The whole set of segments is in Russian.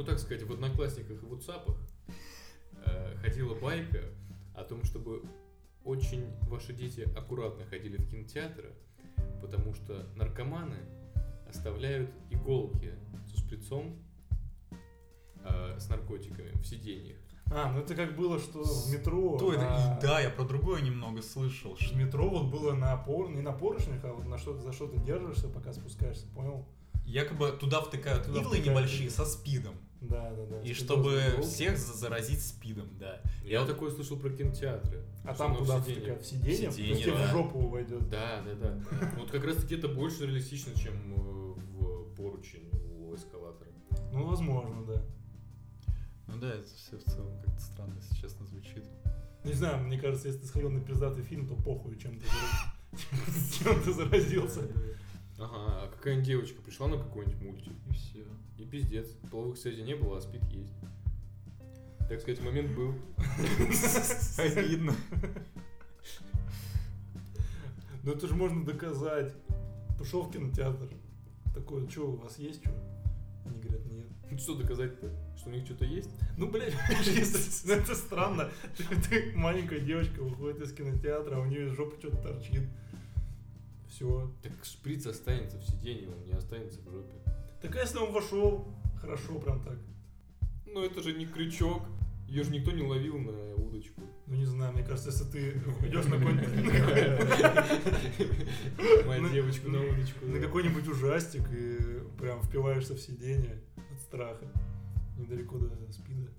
ну так сказать, в Одноклассниках и в WhatsApp э, ходила байка о том, чтобы очень ваши дети аккуратно ходили в кинотеатры, потому что наркоманы оставляют иголки со шприцом э, с наркотиками в сиденьях. А, ну это как было, что в метро... То это, на- и да, я про другое немного слышал. В метро вот было на пор... не на поручнях, а вот на что за что ты держишься, пока спускаешься, понял? Якобы туда втыкают Туда иглы втыкают небольшие иглы. со спидом. Да, да, да. И чтобы всех за- заразить спидом, да. Я такое слышал про кинотеатры. А там в куда? В сиденье? Сиденье, тебе да. в жопу войдет. Да, да, да. Вот как раз таки это больше реалистично, чем э, в поручень у эскалатора. Ну, возможно, да. Ну да, это все в целом как-то странно, если честно, звучит. Не знаю, мне кажется, если ты сходил на пиздатый фильм, то похуй, чем ты, зараз- чем ты заразился. Ага, а какая-нибудь девочка пришла на какой-нибудь мультик, И все. и пиздец. Половых связей не было, а спид есть. Так сказать, момент был. Обидно. Ну это же можно доказать. Пошел в кинотеатр. Такой, что, у вас есть что? Они говорят, нет. Ну, Что доказать-то? Что у них что-то есть? Ну, блядь, ну, это странно. Ты, ты маленькая девочка выходит из кинотеатра, а у нее из жопы что-то торчит. Все. Так шприц останется в сиденье, он не останется в жопе. Так а если он вошел, хорошо прям так. Ну это же не крючок. Ее же никто не ловил на удочку. Ну не знаю, мне кажется, если ты идешь на какой-нибудь Моя девочку на удочку. на какой-нибудь ужастик и прям впиваешься в сиденье от страха. Недалеко до спида.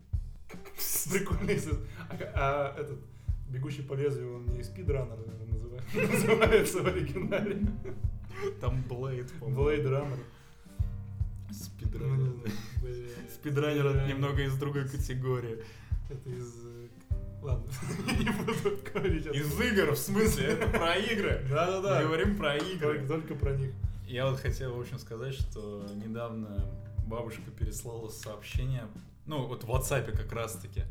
Прикольно, если... А, а этот, бегущий по лезвию, он не спидранер наверное, называется, в оригинале. Там Блейд, по-моему. Blade Runner. Спидранер. Ну. Спидранер это немного из другой категории. Это из... э, Ладно, не буду говорить. Из игр, в смысле? Это про игры. Мы Да-да-да. говорим про игры. только про них. Я вот хотел, в общем, сказать, что недавно бабушка переслала сообщение, ну, вот в WhatsApp как раз-таки,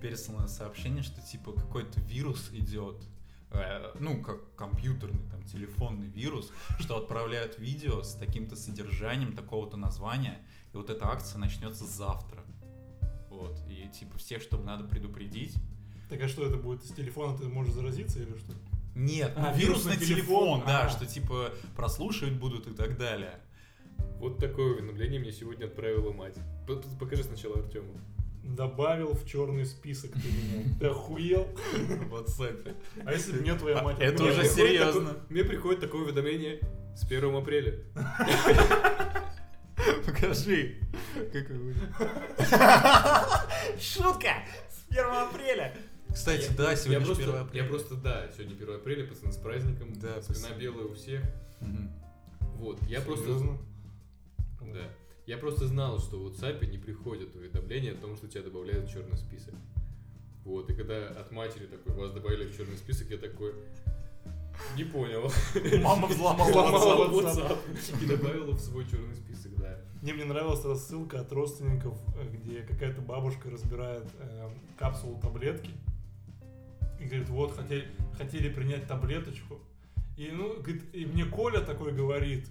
переслано сообщение, что типа какой-то вирус идет, э, ну, как компьютерный, там, телефонный вирус, что отправляют видео с таким-то содержанием, такого-то названия, и вот эта акция начнется завтра. Вот, и типа всех, чтобы надо предупредить. Так а что это будет? С телефона ты можешь заразиться или что? Нет, А, ну, вирус вирус на телефон, телефон, да, а. что типа прослушивать будут и так далее. Вот такое уведомление мне сегодня отправила мать. Покажи сначала Артему. Добавил в черный список ты меня. Ты охуел? В WhatsApp. А если бы мне твоя А, мать... это уже серьезно. Мне приходит такое уведомление с 1 апреля. Покажи. Как его Шутка! С 1 апреля! Кстати, да, сегодня я просто, 1 апреля. Я просто, да, сегодня 1 апреля, пацаны, с праздником. Да, спина спасибо. белая у всех. Мгм. Вот, я просто... Серьезно? Да. Я просто знал, что в WhatsApp не приходят уведомления о том, что тебя добавляют в черный список. Вот, и когда от матери такой, вас добавили в черный список, я такой, не понял. Мама взломала Взломала WhatsApp. WhatsApp и добавила в свой черный список, да. Мне, мне нравилась рассылка от родственников, э, где какая-то бабушка разбирает э, капсулу таблетки. И говорит, вот, хотели, хотели принять таблеточку. И, ну, говорит, и мне Коля такой говорит,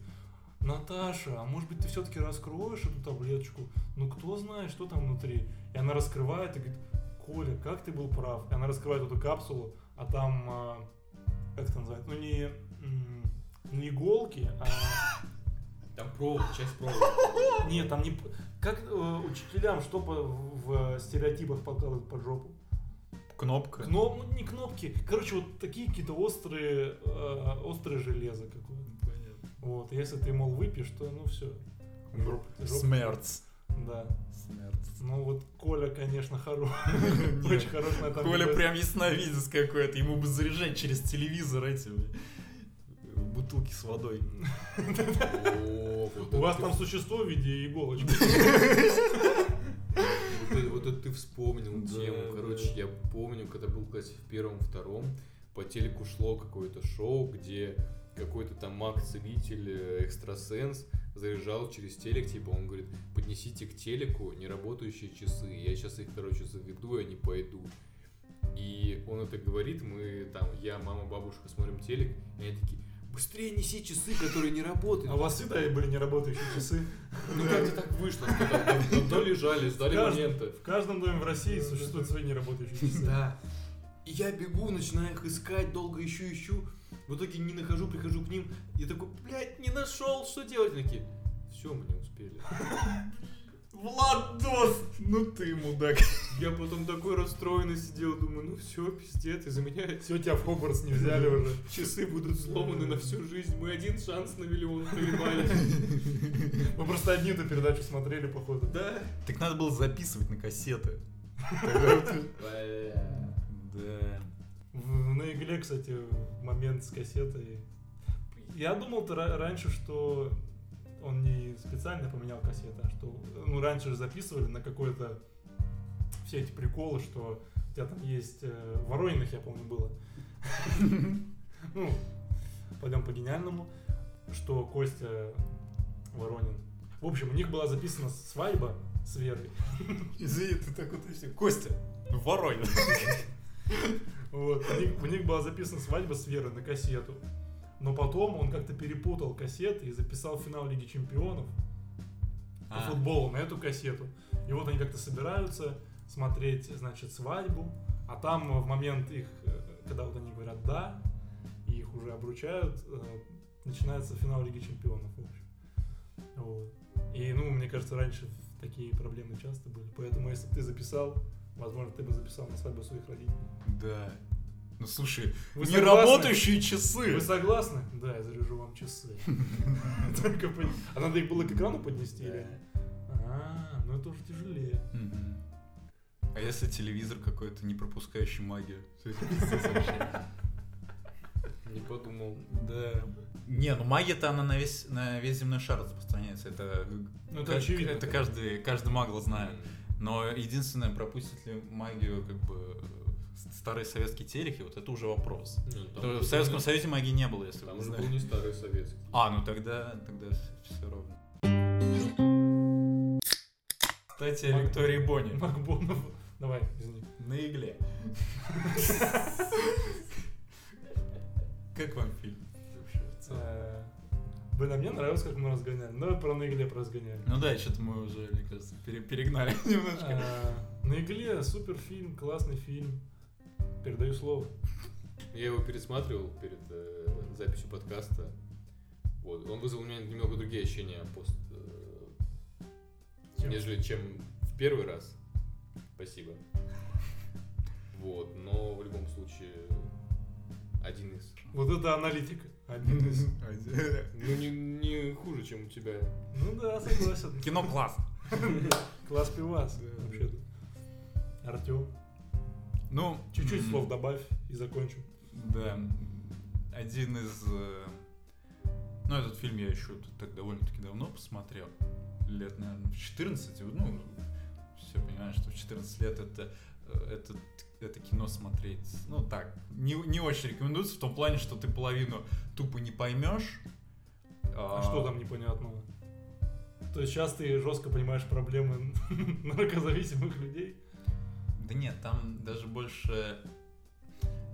Наташа, а может быть ты все-таки раскроешь эту таблеточку? Ну кто знает, что там внутри. И она раскрывает и говорит, Коля, как ты был прав. И она раскрывает эту капсулу, а там, а, как это называется, ну не, не иголки, а Там провод, часть провода. нет, там не... Как э, учителям что по- в, стереотипах подкладывают под жопу? Кнопка. Кноп... Ну, не кнопки. Короче, вот такие какие-то острые, э, острое железо какое-то. Вот, если ты, мол, выпьешь, то, ну, все. Смерть. Да. Смерть. Ну, вот Коля, конечно, хорош. Очень хорош на этом Коля прям ясновидец какой-то. Ему бы заряжать через телевизор эти бутылки с водой. У вас там существо в виде иголочки. Вот это, ты вспомнил тему. Короче, я помню, когда был в классе в первом-втором, по телеку шло какое-то шоу, где какой-то там маг-целитель, э, экстрасенс заряжал через телек, типа он говорит, поднесите к телеку неработающие часы, я сейчас их, короче, заведу, и они пойдут. И он это говорит, мы там, я, мама, бабушка смотрим телек, и они такие, быстрее неси часы, которые не работают. А у вас всегда были неработающие часы? Ну как-то так вышло, там то лежали, ждали момента. В каждом доме в России существуют свои неработающие часы. Да. И я бегу, начинаю их искать, долго ищу, ищу. В итоге не нахожу, прихожу к ним. Я такой, блядь, не нашел, что делать? Они такие, все, мы не успели. Владос! Ну ты мудак. Я потом такой расстроенный сидел, думаю, ну все, пиздец, из-за меня Все, тебя в Хогвартс не взяли уже. часы будут сломаны на всю жизнь. Мы один шанс на миллион проебали. Мы просто одни эту передачу смотрели, походу. Да. Так надо было записывать на кассеты. Да. На игле, кстати, момент с кассетой. Я думал-то ра- раньше, что он не специально поменял кассеты, а что... Ну, раньше же записывали на какой-то... Все эти приколы, что у тебя там есть... э, в Воронинах, я помню, было. Ну, пойдем по гениальному, что Костя Воронин... В общем, у них была записана свадьба с Верой. Извини, ты так уточнил. Костя, Воронин. Вот. У них, у них была записана свадьба с Верой на кассету. Но потом он как-то перепутал кассеты и записал финал Лиги Чемпионов по А. футболу на эту кассету. И вот они как-то собираются смотреть, значит, свадьбу. А там в момент их, э, когда вот они говорят «да», и их уже обручают, э, начинается финал Лиги Чемпионов, в общем. Вот. И, ну, мне кажется, раньше такие проблемы часто были. Поэтому, если бы ты записал, возможно, ты бы записал на свадьбу своих родителей. Да. Ну слушай, Вы не согласны? работающие часы. Вы согласны? Да, я заряжу вам часы. Только А надо их было к экрану поднести или? А, ну это уже тяжелее. А если телевизор какой-то, не пропускающий магию? Не подумал. Да. Не, ну магия-то она на весь, на весь земной шар распространяется. Это, Ну, это как- очевидно. Это каждый, каждый магл знает. Но единственное, пропустит ли магию как бы с- старые советские телеки, вот это уже вопрос. Ну, там То в Советском не- Союзе магии не было, если Там вы уже был знали. не старый советский. А, ну тогда, тогда все ровно. Кстати, о Виктории Бонни. Макбонов. Давай, извини. На игле. Как вам фильм? Блин, а мне нравилось, как мы разгоняли. Давай про на игле разгоняли. Ну да, что-то мы уже, мне кажется, пере- перегнали немножко. Э, На игле супер фильм, классный фильм. Передаю слово. Я его пересматривал перед э, записью подкаста. Вот. Он вызвал у меня немного другие ощущения пост, э, Чем? нежели чем в первый раз. Спасибо. Вот, но в любом случае один из. Вот это аналитика. Один из. Ну не, не хуже, чем у тебя. Ну да, согласен. Кино класс. Класс пивас, Да, вообще-то. Артем, Ну, чуть-чуть м, слов добавь и закончим. Да. Один из... э, Ну, этот фильм я еще так довольно-таки давно посмотрел. Лет, наверное, в 14. Ну, все понимаешь, что в 14 лет это, э, это, это кино смотреть, ну так, не, не очень рекомендуется в том плане, что ты половину тупо не поймешь. А что там непонятного? То есть сейчас ты жестко понимаешь проблемы наркозависимых людей? Да нет, там даже больше,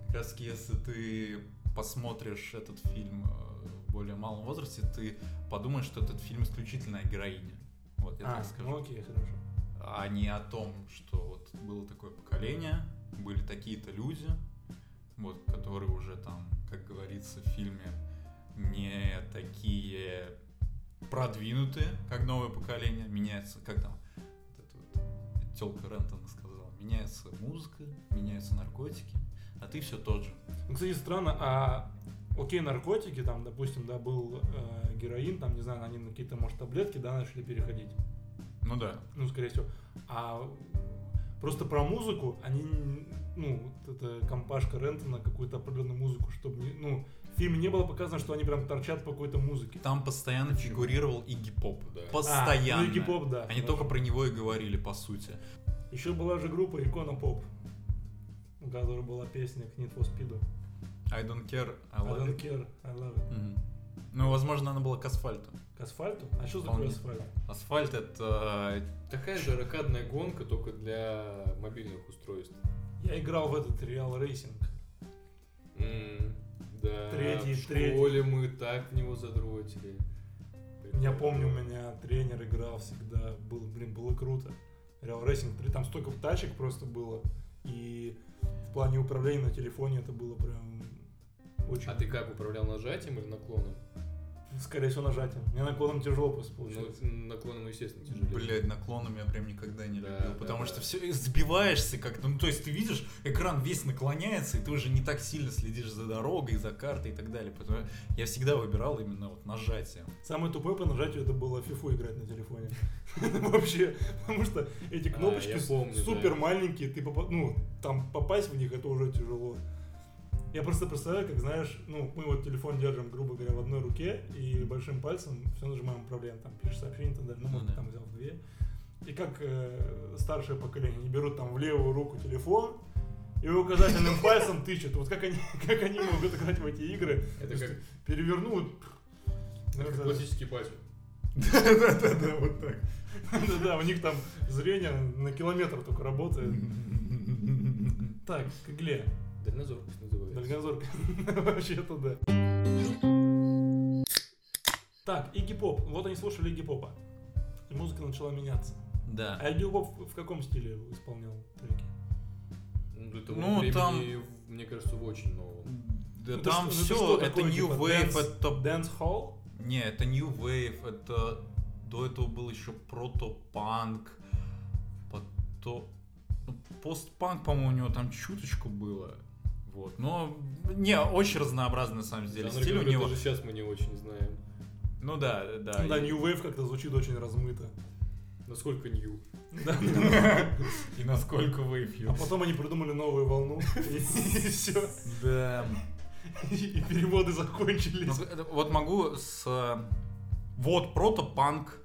как раз если ты посмотришь этот фильм э, в более малом возрасте, ты подумаешь, что этот фильм исключительно о героине. Вот я А, так скажу. ну окей, хорошо. А не о том, что вот было такое поколение, были такие-то люди, вот, которые уже там, как говорится в фильме, не такие продвинутые, как новое поколение. Меняется, как там, вот тёлка Рентона сказала, меняется музыка, меняются наркотики, а ты все тот же. Ну, кстати, странно, а окей, наркотики, там, допустим, да, был э, героин, там, не знаю, они на какие-то, может, таблетки, да, начали переходить. Ну да. Ну, скорее всего. А просто про музыку, они, ну, вот эта компашка Рентона, какую-то определенную музыку, чтобы, не- ну, в фильме не было показано, что они прям торчат по какой-то музыке. Там постоянно Почему? фигурировал Игги Поп. Да. Постоянно. А, ну, Iggy Pop, да. Они только про него и говорили, по сути. Еще была же группа Икона Поп, у которой была песня к Need for Speed. I don't care, I I love don't it. care, I love it. Мгм. Ну, возможно, она была к асфальту. К асфальту? А что такое асфальт? Асфальт это... Такая же ракадная гонка, только для мобильных устройств. Я играл в этот Real Racing. М, Да, Третий, в третий. школе мы так в него задротили. Я помню, у меня тренер играл всегда. Было, блин, было круто. Real Racing 3, там столько тачек просто было. И в плане управления на телефоне это было прям очень... А ты как управлял нажатием или наклоном? Скорее всего, нажатием. Мне наклоном тяжело просто Ну, получилось. наклоном, естественно, тяжелее. Блять, наклоном я прям никогда не Да, любил, да, потому да. что все сбиваешься как-то. Ну, то есть ты видишь, экран весь наклоняется, и ты уже не так сильно следишь за дорогой, за картой и так далее. Поэтому я всегда выбирал именно вот нажатие. Самое тупое по нажатию это было фифу играть на телефоне. Вообще, потому что эти А, кнопочки супер маленькие, ты попа- ну, там попасть в них это уже тяжело. Я просто представляю, как знаешь, ну, мы вот телефон держим, грубо говоря, в одной руке, и большим пальцем все нажимаем управление, там пишешь сообщение и так далее, ну, Ну может, да. там взял две. И как э, старшее поколение, они берут там в левую руку телефон, и указательным пальцем тычут. Вот как они, как они могут играть в эти игры? Это как, перевернут. это как классический батю. Да-да-да, вот так. Да-да, у них там зрение на километр только работает. Так, к игле. Дальнозоркость называется. Дальнозорка. Вообще-то да. Так, Игги Поп. Вот они слушали Игги Попа. И музыка начала меняться. Да. А Игги Поп в каком стиле исполнял треки? Ну, того Ну, времени, там- мне кажется, в очень новом. Да Ну, это там что- ну, это все, что это такое, New типа, Wave, dance- это... Dance Hall? Не, это New Wave, это... До этого был еще протопанк, потом... ну, Постпанк, по-моему, у него там чуточку было. Вот. Но, не, очень разнообразный, на самом деле, Жанр, стиль у него. даже сейчас мы не очень знаем. Ну да, да. Да, и- New Wave как-то звучит очень размыто. Насколько. Да. И насколько Wave А потом они придумали новую волну, и все. Да. И переводы Ну, закончились. это- вот могу с... э, Вот, протопанк,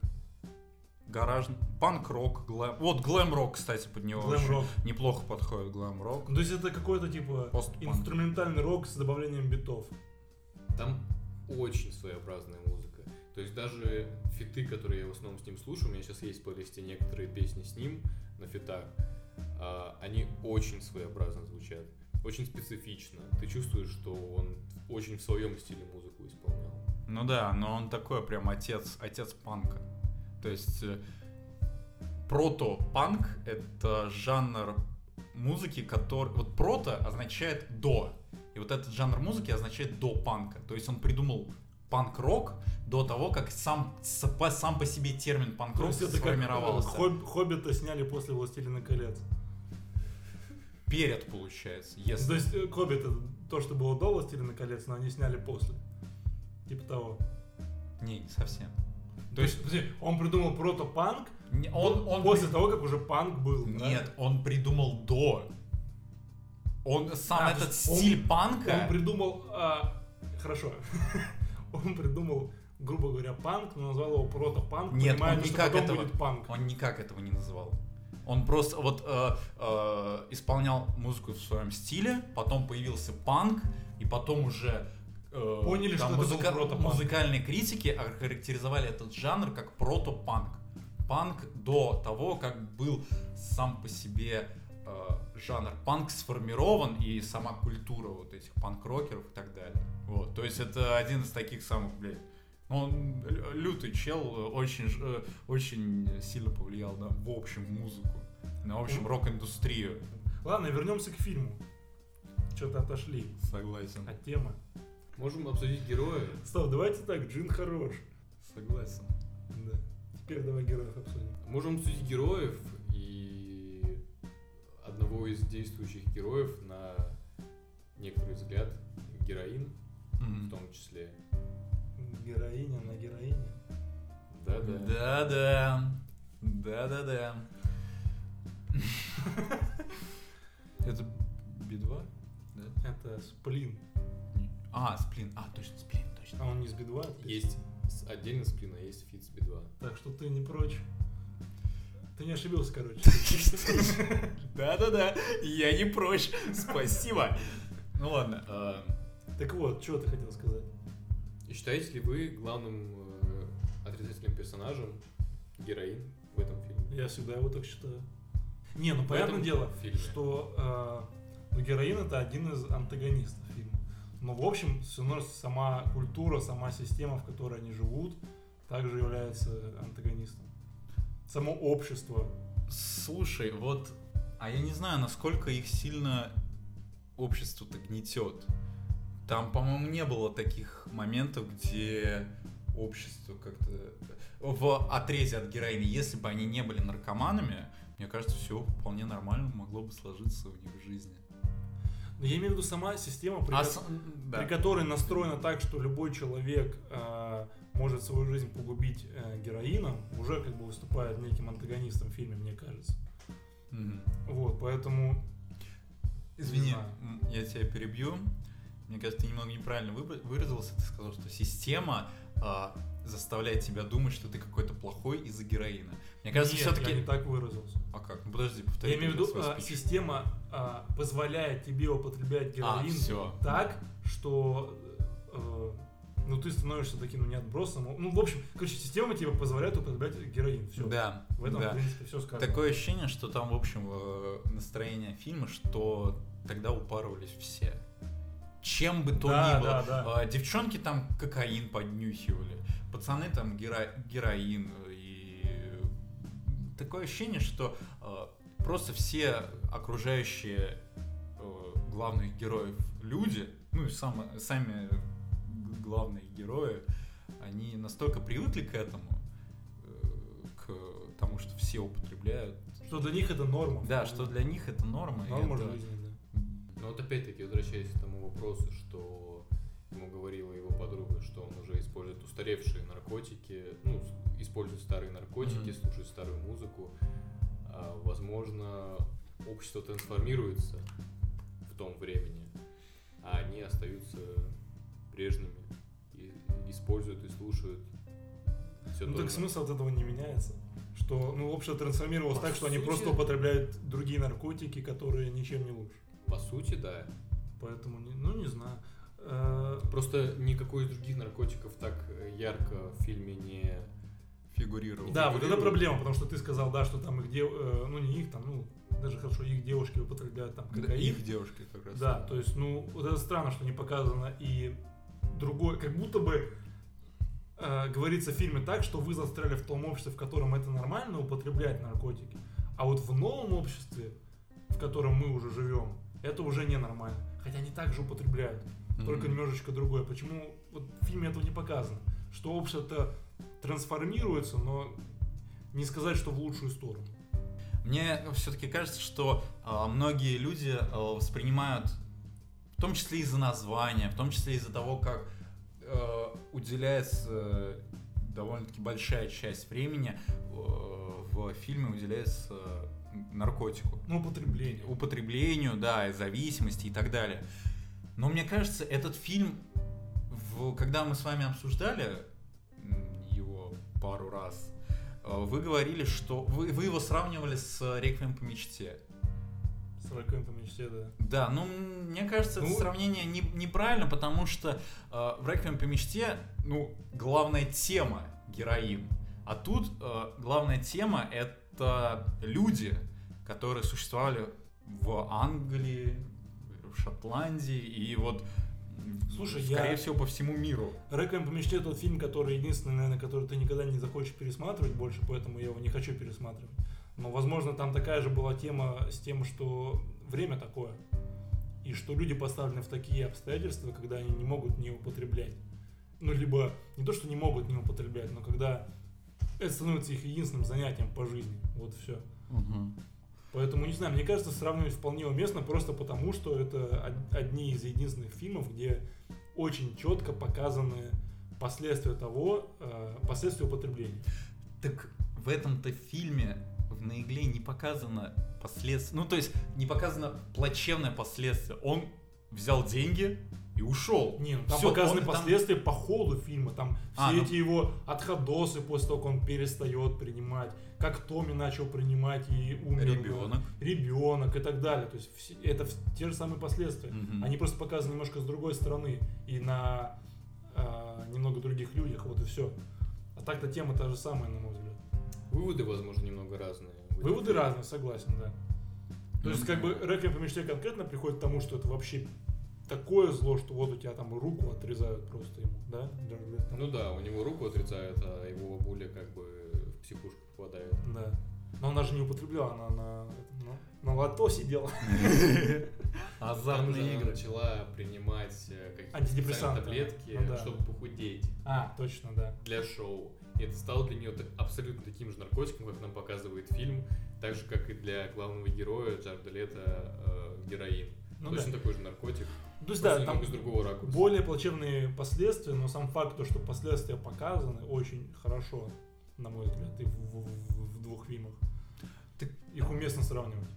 гараж... Панк-рок, глэм... Вот, глэм-рок, кстати, под него очень Глэм-рок. неплохо подходит глэм-рок. То есть это какой-то типа Постпанк. инструментальный рок с добавлением битов. Там очень своеобразная музыка. То есть даже фиты, которые я в основном с ним слушаю, у меня сейчас есть в плейлисте некоторые песни с ним на фитах, а, они очень своеобразно звучат, очень специфично. Ты чувствуешь, что он очень в своем стиле музыку исполнял. Ну да, но он такой прям отец, отец панка. То есть э, прото-панк — это жанр музыки, который... Вот прото означает «до». И вот этот жанр музыки означает «до панка». То есть он придумал панк-рок до того, как сам, сам по себе термин панк-рок как э, сформировался. Хоб- Хоббита сняли после «Властелина колец». Перед, получается. Если... То есть э, Хоббит это то, что было до «Властелина колец», но они сняли после. Типа того. Не, не совсем. То есть, подожди, он придумал прото-панк он, он после того, как уже панк был. Нет, он придумал до. Он сам А, то этот есть он- стиль панка. Он придумал... а, Хорошо. Он придумал, грубо говоря, панк, но назвал его прото-панк, Нет, понимая, он что никак потом этого- будет панк. Он никак этого не называл. Он просто вот э, э, исполнял музыку в своем стиле, потом появился панк, и потом уже э, Поняли, что это был прото-панк. музыкальные критики охарактеризовали этот жанр как прото-панк. Панк до того, как был сам по себе э, жанр панк сформирован и сама культура вот этих панк-рокеров и так далее. Вот, то есть это один из таких самых, блядь, ну, он лю- лютый чел, очень, э, очень сильно повлиял на, в общем, музыку, на, в общем, рок-индустрию. Ладно, вернемся к фильму. Что-то отошли Согласен. от темы. Можем обсудить героя. Стоп, давайте так, Джин хорош. Согласен. Да. Теперь давай героев обсудим. Можем обсудить героев и одного из действующих героев на некоторый взгляд героин в том числе. Героиня на героине. Да-да. Да-да. Да-да-да. Это Би-2? Да? Это Сплин. А, Сплин. А, точно, Сплин, точно. А он не с Би-2? отлично. Есть отдельно сплина, есть feat с Би-2. Так что ты не прочь. Ты не ошибился, короче. Да-да-да, я не прочь. Спасибо. Ну ладно. А, Так вот, что ты хотел сказать? Считаете ли вы главным э, отрицательным персонажем героин в этом фильме? Я всегда его так считаю. Не, ну понятное дело, фильме. что э, ну, героин это один из антагонистов. Но в общем, все равно сама культура, сама система, в которой они живут, также является антагонистом. Само общество. Слушай, вот, а я не знаю, насколько их сильно общество-то гнетет. Там, по-моему, не было таких моментов, где общество как-то в отрезе от героини, если бы они не были наркоманами, мне кажется, все вполне нормально могло бы сложиться у них в жизни. Но я имею в виду сама система, при, А ко- да. при которой настроена так, что любой человек э, может свою жизнь погубить э, героином, уже как бы выступает неким антагонистом в фильме, мне кажется. Мгм. Вот, поэтому... Извини, я тебя перебью. Мне кажется, ты немного неправильно выразился. Ты сказал, что система а, заставляет тебя думать, что ты какой-то плохой из-за героина. Мне кажется, Нет, все-таки... я не так выразился. А как? Ну, подожди, повтори. Я имею в виду, а, система а, позволяет тебе употреблять А, героин все. так, что э, ну ты становишься таким ну, не отбросом. Ну, в общем, короче, система тебе позволяет употреблять героин. Все. Да, В этом, да. в принципе, все сказано. Такое ощущение, что там, в общем, э, настроение фильма, что тогда упарывались все. Чем бы то Да, ни было. да, да. А, девчонки там кокаин поднюхивали, пацаны там геро- героин. И такое ощущение, что э, просто все окружающие э, главных героев люди, ну и сам- сами главные герои, они настолько привыкли к этому, э, к тому, что все употребляют. Что для них это норма. Да, что для них это норма. Норма это- жизни, да. Но вот опять-таки, возвращаясь к тому вопросу, что ему говорила его подруга, что он уже использует устаревшие наркотики, ну, использует старые наркотики, Мгм. слушает старую музыку. А, возможно, общество трансформируется в том времени, а они остаются прежними и используют и слушают все Ну так смысл от этого не меняется. Что, ну, общество трансформировалось По так, что они сути- просто употребляют другие наркотики, которые ничем не лучше. По сути, да. Поэтому, не- ну, не знаю. Э, Просто никакой из других наркотиков так э, ярко в фильме не... фигурировал. Да, вот это проблема, потому что ты сказал, да, что там их дев... э, ну не их там, ну даже хорошо, их девушки употребляют там Да, кокаин. Их девушки как раз. Да, то есть, ну, вот это странно, что не показано и другой, как будто бы э, говорится в фильме так, что вы застряли в том обществе, в котором это нормально употреблять наркотики, а вот в новом обществе, в котором мы уже живем, это уже ненормально. Хотя они также употребляют, Мгм. только немножечко другое. Почему вот в фильме этого не показано? Что общество трансформируется, но не сказать, что в лучшую сторону. Мне все-таки кажется, что а, многие люди а, воспринимают, в том числе из-за названия, в том числе из-за того, как э, уделяется э, довольно-таки большая часть времени э, в фильме уделяется э, наркотику. Ну, употребление. употреблению, да, и зависимости и так далее. Но мне кажется, этот фильм, в- когда мы с вами обсуждали его пару раз, э, вы говорили, что вы, вы его сравнивали с «Реквием по мечте». С раком по мечте, да. Да, ну, мне кажется, это Ну- сравнение не, неправильно, потому что э, в «Реквием по мечте», ну, главная тема — героин. А тут э, главная тема — это люди, которые существовали в Англии, в Шотландии и вот, Слушай, скорее я- всего, по всему миру. Реквием по мечте тот фильм, который единственный, наверное, который ты никогда не захочешь пересматривать больше, поэтому я его не хочу пересматривать. Но, возможно, там такая же была тема с тем, что время такое. И что люди поставлены в такие обстоятельства, когда они не могут не употреблять. Ну, либо не то, что не могут не употреблять, но когда это становится их единственным занятием по жизни. Вот все. Поэтому, не знаю, мне кажется, сравнивать вполне уместно просто потому, что это од- одни из единственных фильмов, где очень четко показаны последствия того, э, последствия употребления. Так в этом-то фильме в на игле не показано последствия. Ну, то есть не показано плачевное последствие. Он взял деньги и ушел. Не, ну там Всё, показаны он там- последствия по ходу фильма. Там все А, ну- эти его отходосы после того, как он перестает принимать, как Томми начал принимать и умер. Ребенок. Ребенок и так далее. То есть все- это те же самые последствия. Мгм. Они просто показаны немножко с другой стороны и на а, немного других людях, вот и все. А так-то тема та же самая, на мой взгляд. Выводы, возможно, немного разные. Выводы разные, согласен, да. То Ну, есть, как бы, Реквием по мечте конкретно приходит к тому, что это вообще такое зло, что вот у тебя там руку отрезают просто ему, да? Ну да, у него руку отрицают, а его бабуля как бы в психушку попадает. Да. Но она же не употребляла, она на, ну, на лото сидела. Азартные игры. начала принимать э, какие-то таблетки, Ну чтобы похудеть А, точно, да. для шоу. И это стало для нее абсолютно таким же наркотиком, как нам показывает фильм, так же, как и для главного героя Джарда Лето э, героин. Ну Точно да. такой же наркотик, То есть, просто да, там с другого ракурса. более плачевные последствия, но сам факт, то, что последствия показаны очень хорошо, на мой взгляд, и в, в- в- в двух фильмах. Ты- Их уместно сравнивать.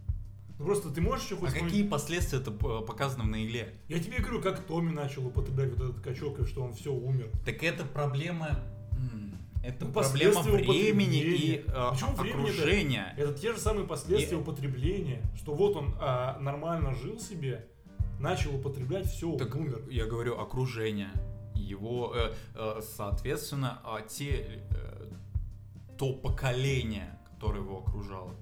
Ну просто ты можешь еще хоть А вспомнить- какие последствия это э, показано на игле? Я тебе говорю, как Томми начал употреблять вот этот качок, и что он все умер. Так это проблема... Это Ну, проблема последствия времени и употребления. э, Почему окружения. Это те же самые последствия И- употребления, что вот он а, нормально жил себе, начал употреблять, все, Так умер. я говорю окружение. Его, э, э, соответственно, а те, э, то поколение, которое его окружало.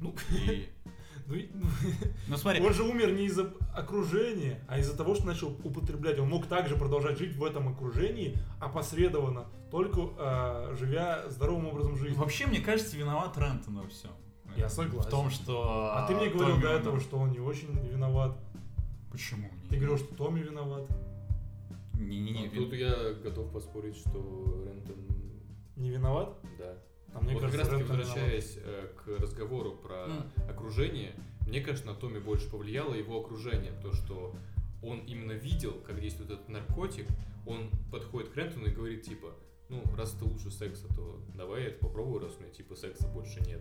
Ну, И, ну, ну, ну смотри, он же умер не из-за окружения, а из-за того, что начал употреблять. Он мог также продолжать жить в этом окружении, опосредованно, только а, живя здоровым образом жизни. вообще, мне кажется, виноват Рентон во всем. Я согласен. В том, что... А ты мне говорил Томми до умер. этого, что он не очень виноват. Почему? Ты говорил, что Томми виноват. Не-не-не. Ну, Тут я готов поспорить, что Рентон, Не виноват? да. А мне вот как кажется, раз таки Рентон виноват. возвращаясь э, к разговору про М. окружение, мне кажется, на Томе больше повлияло его окружение, то что он именно видел, как действует этот наркотик, он подходит к Рентону и говорит типа, ну, раз это лучше секса, то давай я это попробую, раз у меня типа секса больше нет.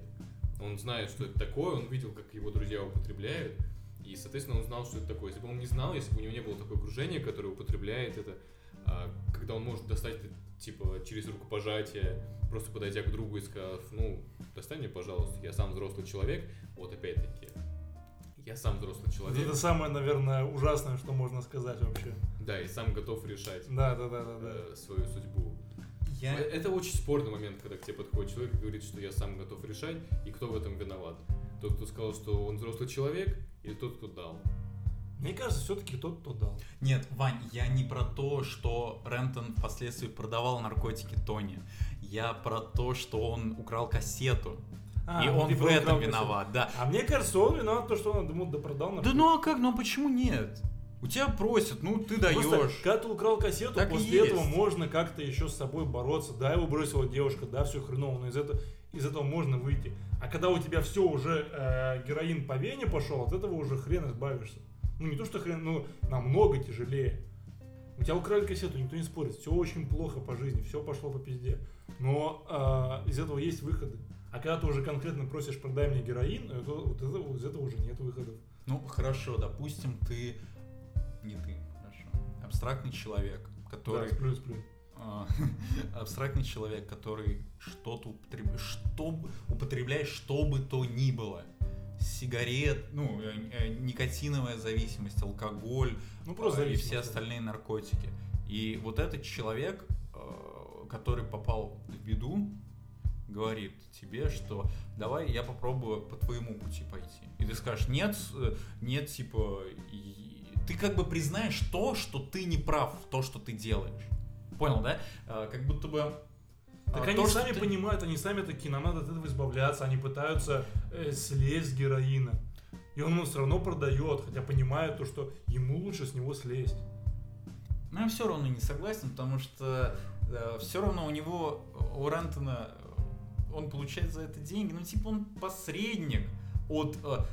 Он знает, что это такое, он видел, как его друзья употребляют, и, соответственно, он знал, что это такое. Если бы он не знал, если бы у него не было такое окружение, которое употребляет это, а, когда он может достать это, типа, через рукопожатие, просто подойдя к другу и сказав, ну, достань мне, пожалуйста, я сам взрослый человек, вот опять-таки, я сам взрослый человек, это самое, наверное, ужасное, что можно сказать вообще. да, и сам готов решать Да, да, да, да, да. э, свою судьбу. Я... Э, Это очень спорный момент, когда к тебе подходит человек и говорит, что я сам готов решать, и кто в этом виноват. Тот, кто сказал, что он взрослый человек, или тот, кто дал. Мне кажется, все-таки тот, кто дал. Нет, Вань, я не про то, что Рентон впоследствии продавал наркотики Тони. Я про то, что он украл кассету. А, и он типа в этом виноват, да. А мне кажется, он виноват, то, что он ему допродал на Да ну а как, ну а почему нет? У тебя просят, ну ты даешь. когда ты украл кассету, Так после этого можно как-то еще с собой бороться. Да, его бросила девушка, да, все хреново, но из этого, из этого можно выйти. А когда у тебя все уже э, героин по вене пошел, от этого уже хрен избавишься. Ну не то, что хрен, ну намного тяжелее. У тебя украли кассету, никто не спорит. Все очень плохо по жизни, все пошло по пизде. Но э, из этого есть выходы. А когда ты уже конкретно просишь, продай мне героин, э, то вот это- из этого уже нет выходов. Ну хорошо, допустим, ты. Не ты, хорошо. Абстрактный человек, который. Да, сплю, сплю. А, абстрактный человек, который что-то употребляет, что, употребляет что бы то ни было. Сигарет, ну, э, э, никотиновая зависимость, алкоголь, Ну просто а, и все остальные наркотики. И вот этот человек, э, который попал в беду, говорит тебе, что давай я попробую по твоему пути пойти. И ты скажешь, нет, э, нет, типа, ты как бы признаешь то, что ты не прав то, что ты делаешь. Понял, да? Э, Как будто бы... Так а, они то, сами ты- понимают, они сами такие, нам надо от этого избавляться, они пытаются э, слезть с героина. И он ему все равно продает, хотя понимает то, что ему лучше с него слезть. Но я все равно не согласен, потому что все равно у него, у Рентона, э, он получает за это деньги, ну типа он посредник от... э,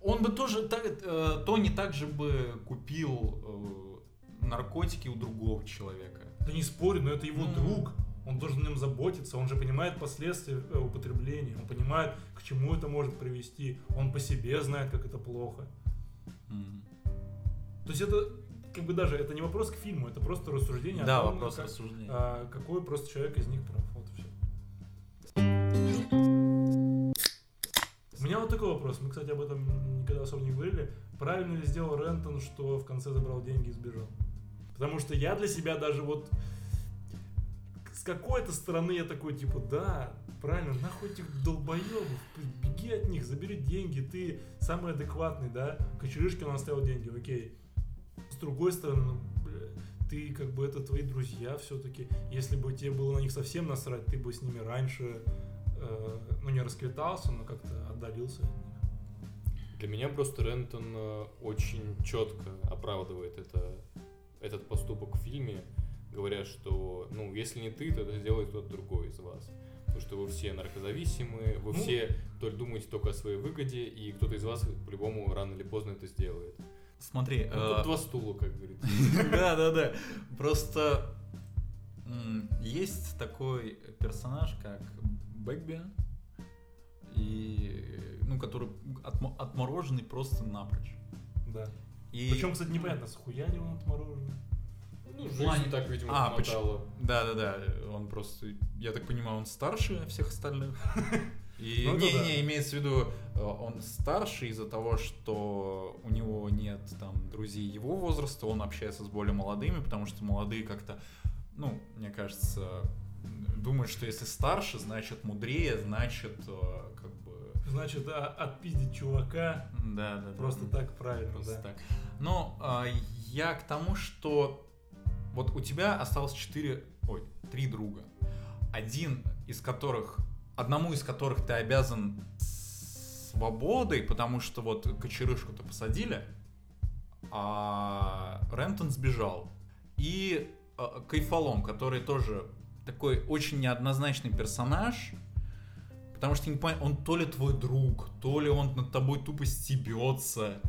он бы тоже, так, э, Тони также бы купил э, наркотики у другого человека. Да не спорю, но это его Ну. друг. Он должен им заботиться, он же понимает последствия э, употребления, он понимает, к чему это может привести, он по себе знает, как это плохо. М. То есть это, как бы даже, это не вопрос к фильму, это просто рассуждение Да, о том, вопрос как- рассуждения. а, какой просто человек из них прав. Вот все. У меня вот такой вопрос. Мы, кстати, об этом никогда особо не говорили. Правильно ли сделал Рентон, что в конце забрал деньги и сбежал? Потому что я для себя даже вот с какой-то стороны я такой, типа, да, правильно, нахуй этих долбоебов, беги от них, забери деньги, ты самый адекватный, да? Кочерышкин оставил деньги, окей. С другой стороны, ну, бля, ты как бы это твои друзья все-таки. Если бы тебе было на них совсем насрать, ты бы с ними раньше, э, ну не расквитался, но как-то отдалился от них. Для меня просто Рентон э, очень четко оправдывает это, этот поступок в фильме, говоря, что, ну, если не ты, то это сделает кто-то другой из вас. Потому что вы все наркозависимые, вы Ну. все только думаете только о своей выгоде, и кто-то из вас по-любому рано или поздно это сделает. Смотри, Ну, э, тут два стула, как говорится. Да, да, да. Просто есть такой персонаж, как Бэгби, и, ну, который отмо- отмороженный просто напрочь. Да. И... Причем, кстати, непонятно, с хуя ли он отмороженный. Ну, В жизнь плане- так, видимо, А, помотала. Да, да, да. Он просто, я так понимаю, он старше всех остальных. И Ну, это не, да. не, имеется в виду, э, он старше из-за того, что у него нет там друзей его возраста, он общается с более молодыми, потому что молодые как-то, ну, мне кажется, думают, что если старше, значит мудрее, значит э, как бы. Значит, а, отпиздить чувака Да, да, да. просто так правильно, Просто да. так. Но а, я к тому, что вот у тебя осталось четыре, ой, три друга. Один из которых, одному из которых ты обязан свободой, потому что вот кочерышку-то посадили, а Рентон сбежал. И а, Кайфалом, который тоже такой очень неоднозначный персонаж, потому что не понимаю, он то ли твой друг, то ли он над тобой тупо стебется.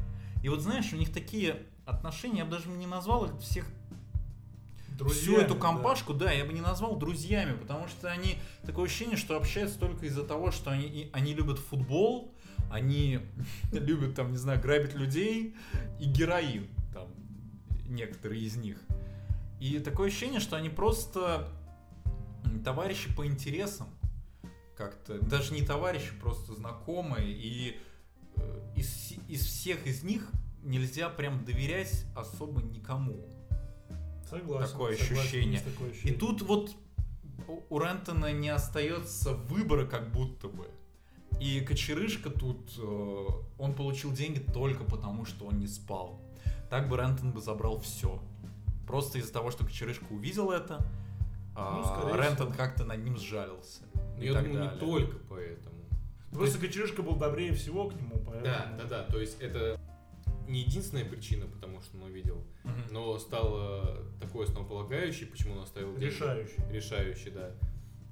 И вот знаешь, у них такие отношения, я бы даже не назвал их всех всю Друзьями, эту да. компашку, да. я бы не назвал друзьями, потому что они такое ощущение, что общаются только из-за того, что они, и- они любят футбол, они любят там, не знаю, грабить людей и героин, там, некоторые из них. И такое ощущение, что они просто товарищи по интересам, как-то, даже не товарищи, просто знакомые, и э, из, из всех из них нельзя прям доверять особо никому. Согласен, такое согласен, ощущение. такое И ощущение. тут вот у- Рентона не остается выбора как будто бы. И Кочерышка тут, э, он получил деньги только потому, что он не спал. Так бы Рентон бы забрал все. Просто из-за того, что Кочерышка увидел это, а, Ну, скорее Рентон как-то над ним сжалился. И я так думаю, не далее. только поэтому. Просто Кочерышка был добрее всего к нему, поэтому... Да, да, да. То есть это не единственная причина, потому что он увидел, Мгм. но стало такой основополагающей, почему он оставил деньги. Решающий. Решающий, да.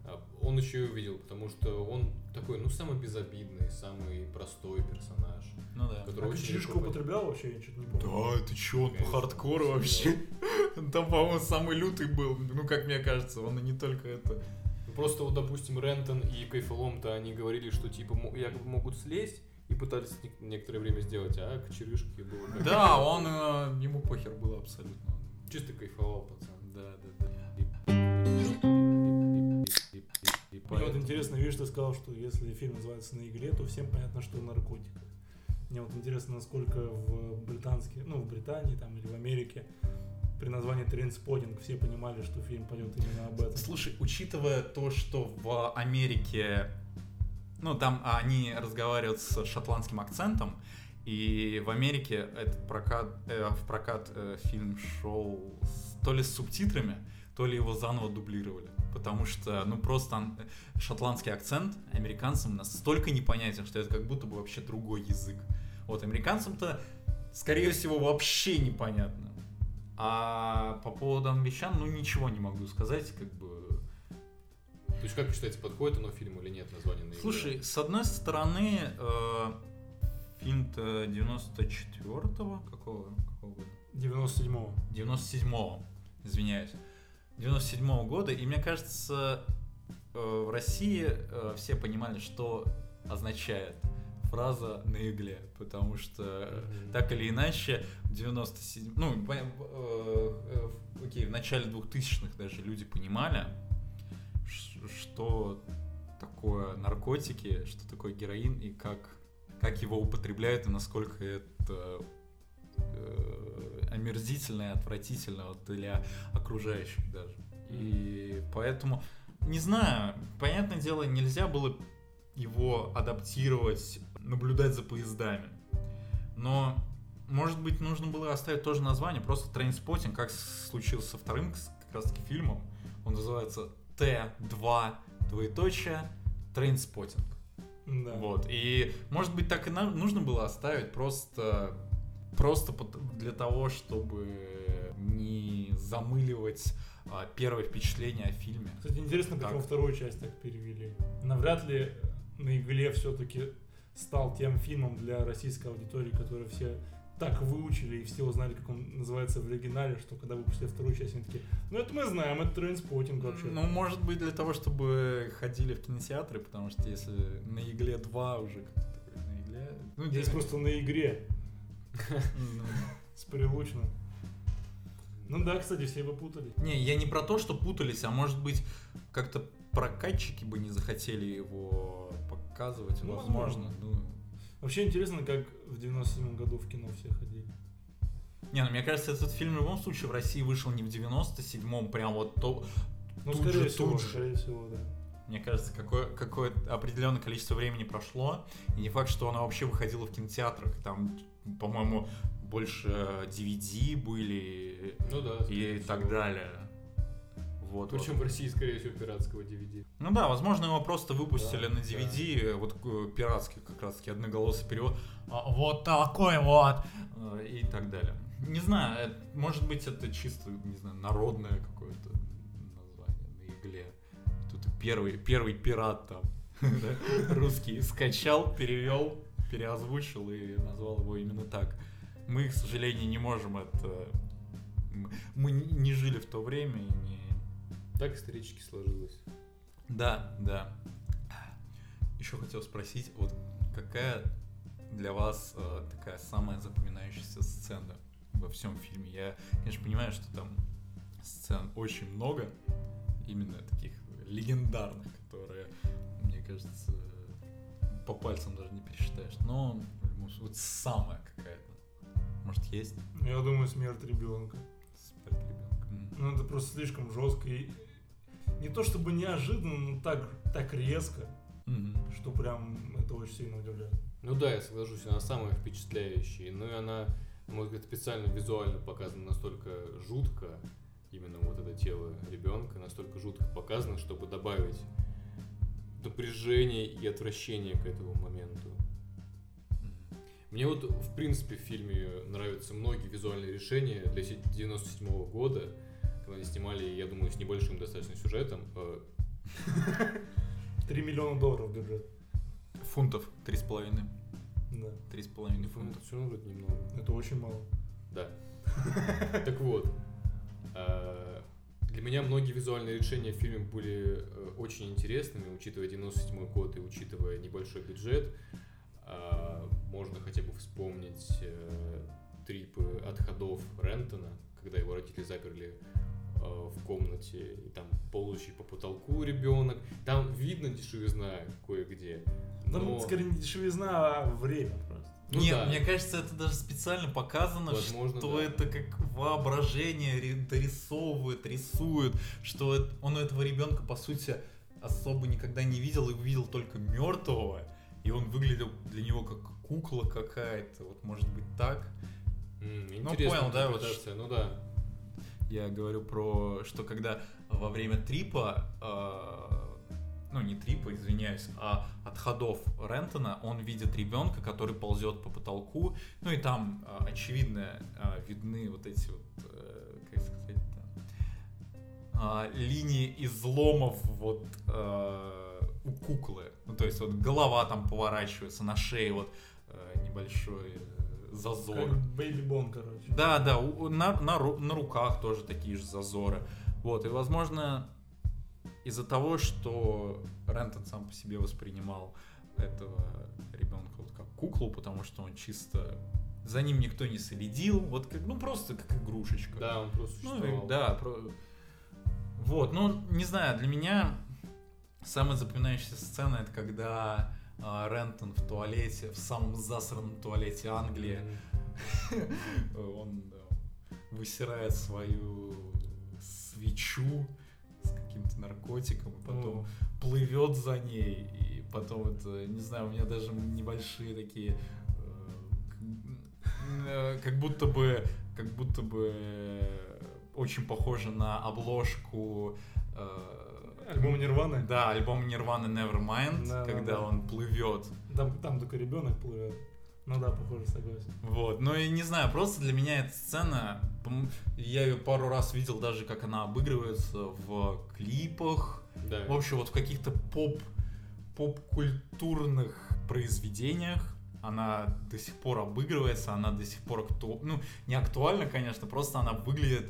А, Он еще и увидел, потому что он такой, ну, самый безобидный, самый простой персонаж. Ну да. который А очень Кочерышку легко употреблял вообще, я что-то не помню. Да, ты чё, он по хардкору вообще. Там, по-моему, самый лютый был. Ну, как мне кажется, он и не только это. Просто вот, допустим, Рентон и Кайфолом-то они говорили, что типа якобы могут слезть и пытались нек- некоторое время сделать, а Кочерышке было как- Да, он, э, ему похер было абсолютно. чисто кайфовал, пацан. Да, да, да. И Мне вот интересно, видишь, ты сказал, что если фильм называется «На игле», то всем понятно, что наркотик. Мне вот интересно, насколько в британских, ну, в Британии там или в Америке при названии «Trainspotting» все понимали, что фильм пойдет именно об этом. Слушай, учитывая то, что в Америке, ну, там они разговаривают с шотландским акцентом, и в Америке этот прокат, э, в прокат э, фильм шел с- то ли с субтитрами, то ли его заново дублировали. Потому что, ну, просто ан- шотландский акцент американцам настолько непонятен, что это как будто бы вообще другой язык. Вот, американцам-то, скорее всего, вообще непонятно. А по поводу англичан, ну, ничего не могу сказать, как бы... То есть, как вы считаете, подходит оно фильму или нет название на игре? Слушай, с одной стороны, э, фильм-то 94-го, какого, какого года? 97-го. 97-го, извиняюсь. 97-го года, и мне кажется, э, в России э, все понимали, что означает фраза на игле, потому что э, Мгм. так или иначе в 97 ну, э, э, в- окей, в начале 2000-х даже люди понимали, что такое наркотики, что такое героин и как, как его употребляют и насколько это э, омерзительно и отвратительно вот для окружающих даже. И поэтому, не знаю, понятное дело, нельзя было его адаптировать, наблюдать за поездами. Но может быть, нужно было оставить тоже название, просто Trainspotting, как случилось со вторым как раз таки фильмом. Он называется T2, двоеточие, Trainspotting. Да. Вот. И, может быть, так и нам нужно было оставить просто, просто для того, чтобы не замыливать а, первое впечатление о фильме. Кстати, интересно, Так. почему вторую часть так перевели. Навряд ли на игле все-таки стал тем фильмом для российской аудитории, который все так выучили и все узнали, как он называется в оригинале, что когда выпустили вторую часть, они такие, ну это мы знаем, это Trainspotting вообще. Ну, может быть, для того, чтобы ходили в кинотеатры, потому что если на игле 2 уже как-то такой, на игле... Ну, Здесь где- просто на игле Ну, с прилучным. Ну да, кстати, все бы путали. Не, я не про то, что путались, а может быть, как-то прокатчики бы не захотели его показывать, Ну, возможно. Ну, Вообще интересно, как в 97 году в кино все ходили. Не, ну мне кажется, этот фильм в любом случае в России вышел не в 97-м, прям вот то... Ну, Тут скорее же, всего, тут же. скорее всего, да. Мне кажется, какое, какое определенное количество времени прошло, и не факт, что оно вообще выходило в кинотеатрах. Там, по-моему, больше DVD были Ну да. и так всего. далее. Вот, вот. Причем в России, скорее всего, пиратского DVD. Ну да, возможно, его просто выпустили Да, на да. DVD, вот э, пиратский как раз таки одноголосый перевод. А, вот такой вот. э, И так далее. Не знаю, э, может быть, это чисто, не знаю, народное какое-то название на игле. Тут первый, первый пират там, русский, скачал, перевел, переозвучил и назвал его именно так. Мы, к сожалению, не можем это... Мы не жили в то время и не, Так исторически сложилось. да, да. Еще хотел спросить, вот какая для вас э, такая самая запоминающаяся сцена во всем фильме? Я, конечно, понимаю, что там сцен очень много, именно таких легендарных, которые, мне кажется, по пальцам даже не пересчитаешь. Но случае, вот самая какая-то. Может, есть? Я думаю, смерть ребенка. Смерть ребенка. Ну, это просто слишком жестко и не то чтобы неожиданно, но так, так резко, Мгм. что прям это очень сильно удивляет. Ну да, я соглашусь, она самая впечатляющая. Ну и она, на мой взгляд, специально визуально показана настолько жутко, именно вот это тело ребенка, настолько жутко показано, чтобы добавить напряжение и отвращение к этому моменту. Мне вот, в принципе, в фильме нравятся многие визуальные решения для 97 года, снимали, я думаю, с небольшим достаточно сюжетом. Э, 3 миллиона долларов бюджет. Фунтов три с половиной. Да. Три с половиной Ну, фунтов. все равно вроде немного. Это очень мало. Да. Так вот, э, для меня многие визуальные решения в фильме были э, очень интересными, учитывая 97 год и учитывая небольшой бюджет. Можно хотя бы вспомнить э, трипы отходов Рентона, когда его родители заперли э, в комнате, и там ползающий по потолку ребенок. Там видно дешевизна кое-где. Там но- скорее не дешевизна, а время просто. Ну Нет, да. мне кажется, это даже специально показано, Возможно, что да. это как воображение дорисовывает, рисует, что он этого ребенка, по сути, особо никогда не видел и увидел только мертвого, и он выглядел для него как кукла какая-то, вот может быть так. М, Ну, понял, да, вот Ну да. Я говорю про, что когда во время трипа, э, ну не трипа, извиняюсь, а отходов Рентона, он видит ребенка, который ползет по потолку, ну и там э, очевидно э, видны вот эти вот, э, как сказать линии изломов вот э, у куклы, ну то есть вот голова там поворачивается на шее вот э, небольшой э, зазор. Как Бэйби Бон, короче. Да, да, у- на, на, на руках тоже такие же зазоры. Вот, и возможно, из-за того, что Рентон сам по себе воспринимал этого ребенка вот как куклу, потому что он чисто за ним никто не следил, вот как, ну просто как игрушечка. Да, он просто Ну, существовал. и- да, про- вот, ну, не знаю, для меня самая запоминающаяся сцена это когда Рентон в туалете, в самом засранном туалете Англии, он высирает свою свечу с каким-то наркотиком, и потом плывет за ней, и потом это, не знаю, у меня даже небольшие такие, э, э, как будто бы, как будто бы э, очень похоже на обложку э, Альбом Нирваны? Да, альбом Нирваны Nevermind, Да, да, когда да. он плывет. Там, там только ребенок плывет. Ну да, похоже, согласен. Вот, ну и не знаю, просто для меня эта сцена, я ее пару раз видел даже, как она обыгрывается в клипах, Да. в общем, вот в каких-то поп, поп-культурных произведениях она до сих пор обыгрывается, она до сих пор акту... ну, не актуальна, конечно, просто она выглядит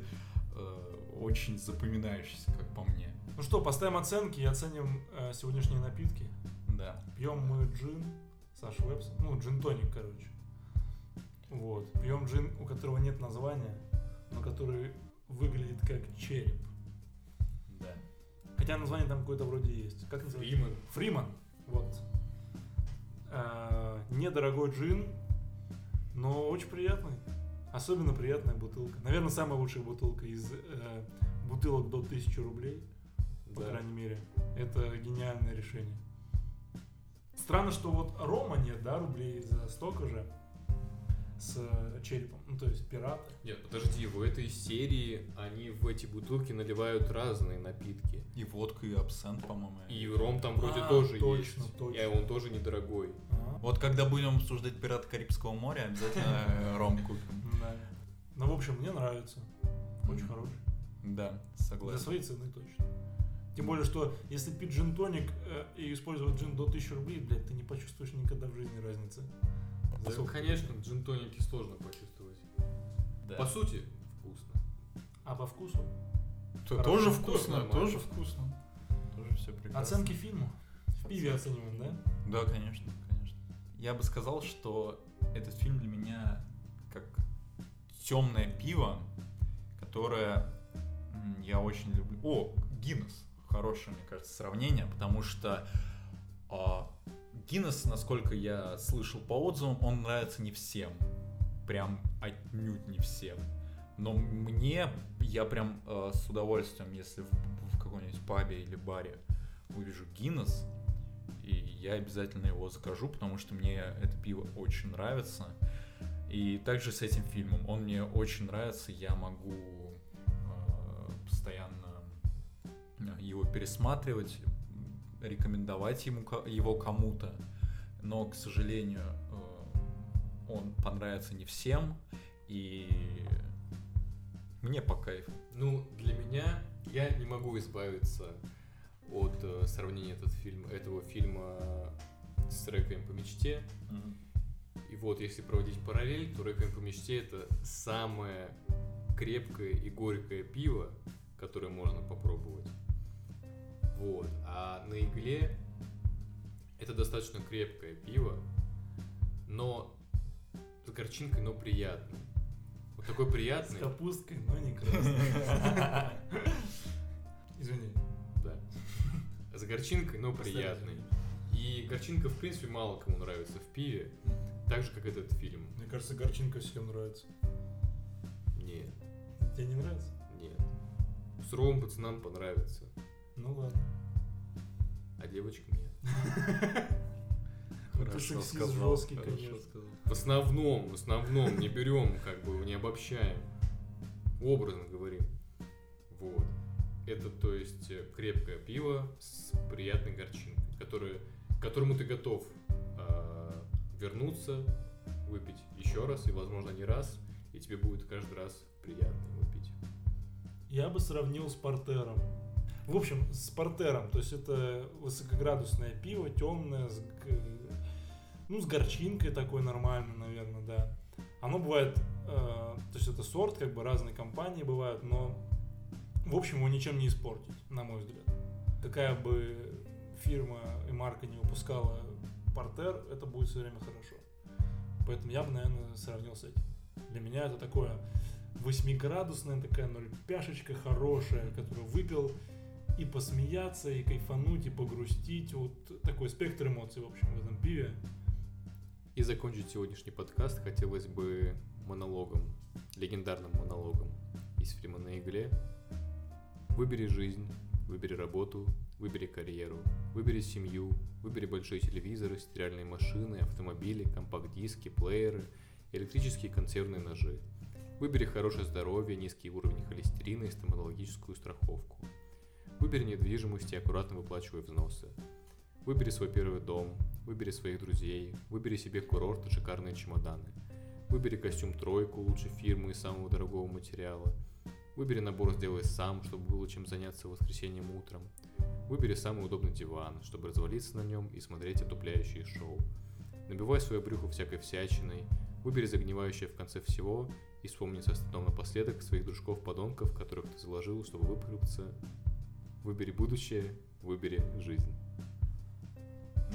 э, очень запоминающейся, как по мне. Ну что, поставим оценки и оценим э, сегодняшние напитки. Да. Пьем мы джин, Саш Вебс, ну, джин-тоник, короче. Вот. Пьем джин, у которого нет названия, но который выглядит как череп. Да. Хотя название там какое-то вроде есть. Как называется? Фриман. Фриман. Вот. А, недорогой джин, но очень приятный. Особенно приятная бутылка. Наверное, самая лучшая бутылка из э, бутылок до 1000 рублей, по Да. крайней мере. Это гениальное решение. Странно, что вот Рома нет, да, рублей за столько же с э, черепом. Ну, то есть пираты. Нет, подожди, в этой серии они в эти бутылки наливают разные напитки. И водку, и абсент, по-моему. И ром там вроде А, тоже точно, есть. точно. И он тоже недорогой. А, Вот когда будем обсуждать «Пират Карибского моря», обязательно э, ром купим. Ну, в общем, мне нравится. Очень хороший. Да, За согласен. свои цены точно. Тем более, что если пить джин-тоник э, и использовать джин до 1000 рублей, блядь, ты не почувствуешь никогда в жизни разницы. Да, конечно, джин-тоники сложно почувствовать. Да. По сути, вкусно. А по вкусу? То- тоже вкусно, тоже вкусно. Тоже все прекрасно. Оценки фильму? В пиве оцениваем, да? Да, конечно, конечно. Я бы сказал, что этот фильм для меня как темное пиво, которое я очень люблю. О, Гиннес. Хорошее, мне кажется, сравнение, потому что а, Гиннес, насколько я слышал по отзывам, он нравится не всем. Прям отнюдь не всем. Но мне, я прям э, с удовольствием, если в, в каком-нибудь пабе или баре увижу Гиннес, и я обязательно его закажу, потому что мне это пиво очень нравится. И также с этим фильмом. Он мне очень нравится, я могу его пересматривать, рекомендовать ему, его кому-то. Но, к сожалению, э, он понравится не всем, и мне по кайфу. Ну, для меня я не могу избавиться от э, сравнения этот фильм, этого фильма с Реквием по мечте. И вот, если проводить параллель, то Реквием по мечте это самое крепкое и горькое пиво, которое можно попробовать. Вот. А на игле это достаточно крепкое пиво, но с горчинкой, но приятное. Вот такой С приятный. капусткой, но не красной. Извини. Да. С горчинкой, но приятный. И горчинка, в принципе, мало кому нравится в пиве. Так же, как этот фильм. Мне кажется, горчинка всем нравится. Нет, Тебе не нравится? нет. Суровым пацанам понравится, Ну ладно. а девочкам нет. Ну, ты сексист жесткий, конечно. В основном, в основном не берем, как бы не обобщаем. Образно говорим. Вот. Это, то есть, э, крепкое пиво с приятной горчинкой, которое, к которому ты готов э, вернуться, выпить еще раз, и, возможно, не раз, и тебе будет каждый раз приятно его пить. Я бы сравнил с портером. В общем, с портером. То есть это высокоградусное пиво, темное, с, ну, с горчинкой такой нормальной, наверное, да. Оно бывает, э, то есть это сорт, как бы разные компании бывают, но в общем его ничем не испортить, на мой взгляд. Какая бы фирма и марка не выпускала портер, это будет все время хорошо. Поэтому я бы, наверное, сравнил с этим. Для меня это такое восьмиградусная такая ноль-пяшечка хорошая, которую выпил и посмеяться, и кайфануть, и погрустить. Вот такой спектр эмоций, в общем, в этом пиве. И закончить сегодняшний подкаст хотелось бы монологом, легендарным монологом из фильма «На игле». Выбери жизнь, выбери работу, выбери карьеру, выбери семью, выбери большой телевизор, стиральные машины, автомобили, компакт-диски, плееры, электрические консервные ножи. Выбери хорошее здоровье, низкий уровень холестерина и стоматологическую страховку. Выбери недвижимость и аккуратно выплачивай взносы. Выбери свой первый дом, выбери своих друзей, выбери себе курорт и шикарные чемоданы. Выбери костюм тройку лучшей фирмы из самого дорогого материала. Выбери набор «Сделай сам», чтобы было чем заняться воскресеньем утром. Выбери самый удобный диван, чтобы развалиться на нем и смотреть отупляющие шоу. Набивай свое брюхо всякой всячиной, выбери загнивающее в конце всего и вспомни со стыдом напоследок своих дружков-подонков, которых ты заложил, чтобы выпрыгнуться. Выбери будущее, выбери жизнь.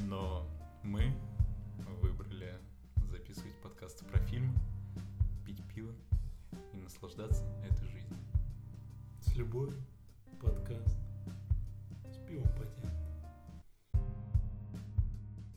Но мы выбрали записывать подкасты про фильмы, пить пиво и наслаждаться этой жизнью. С любовью, подкаст, с пивом под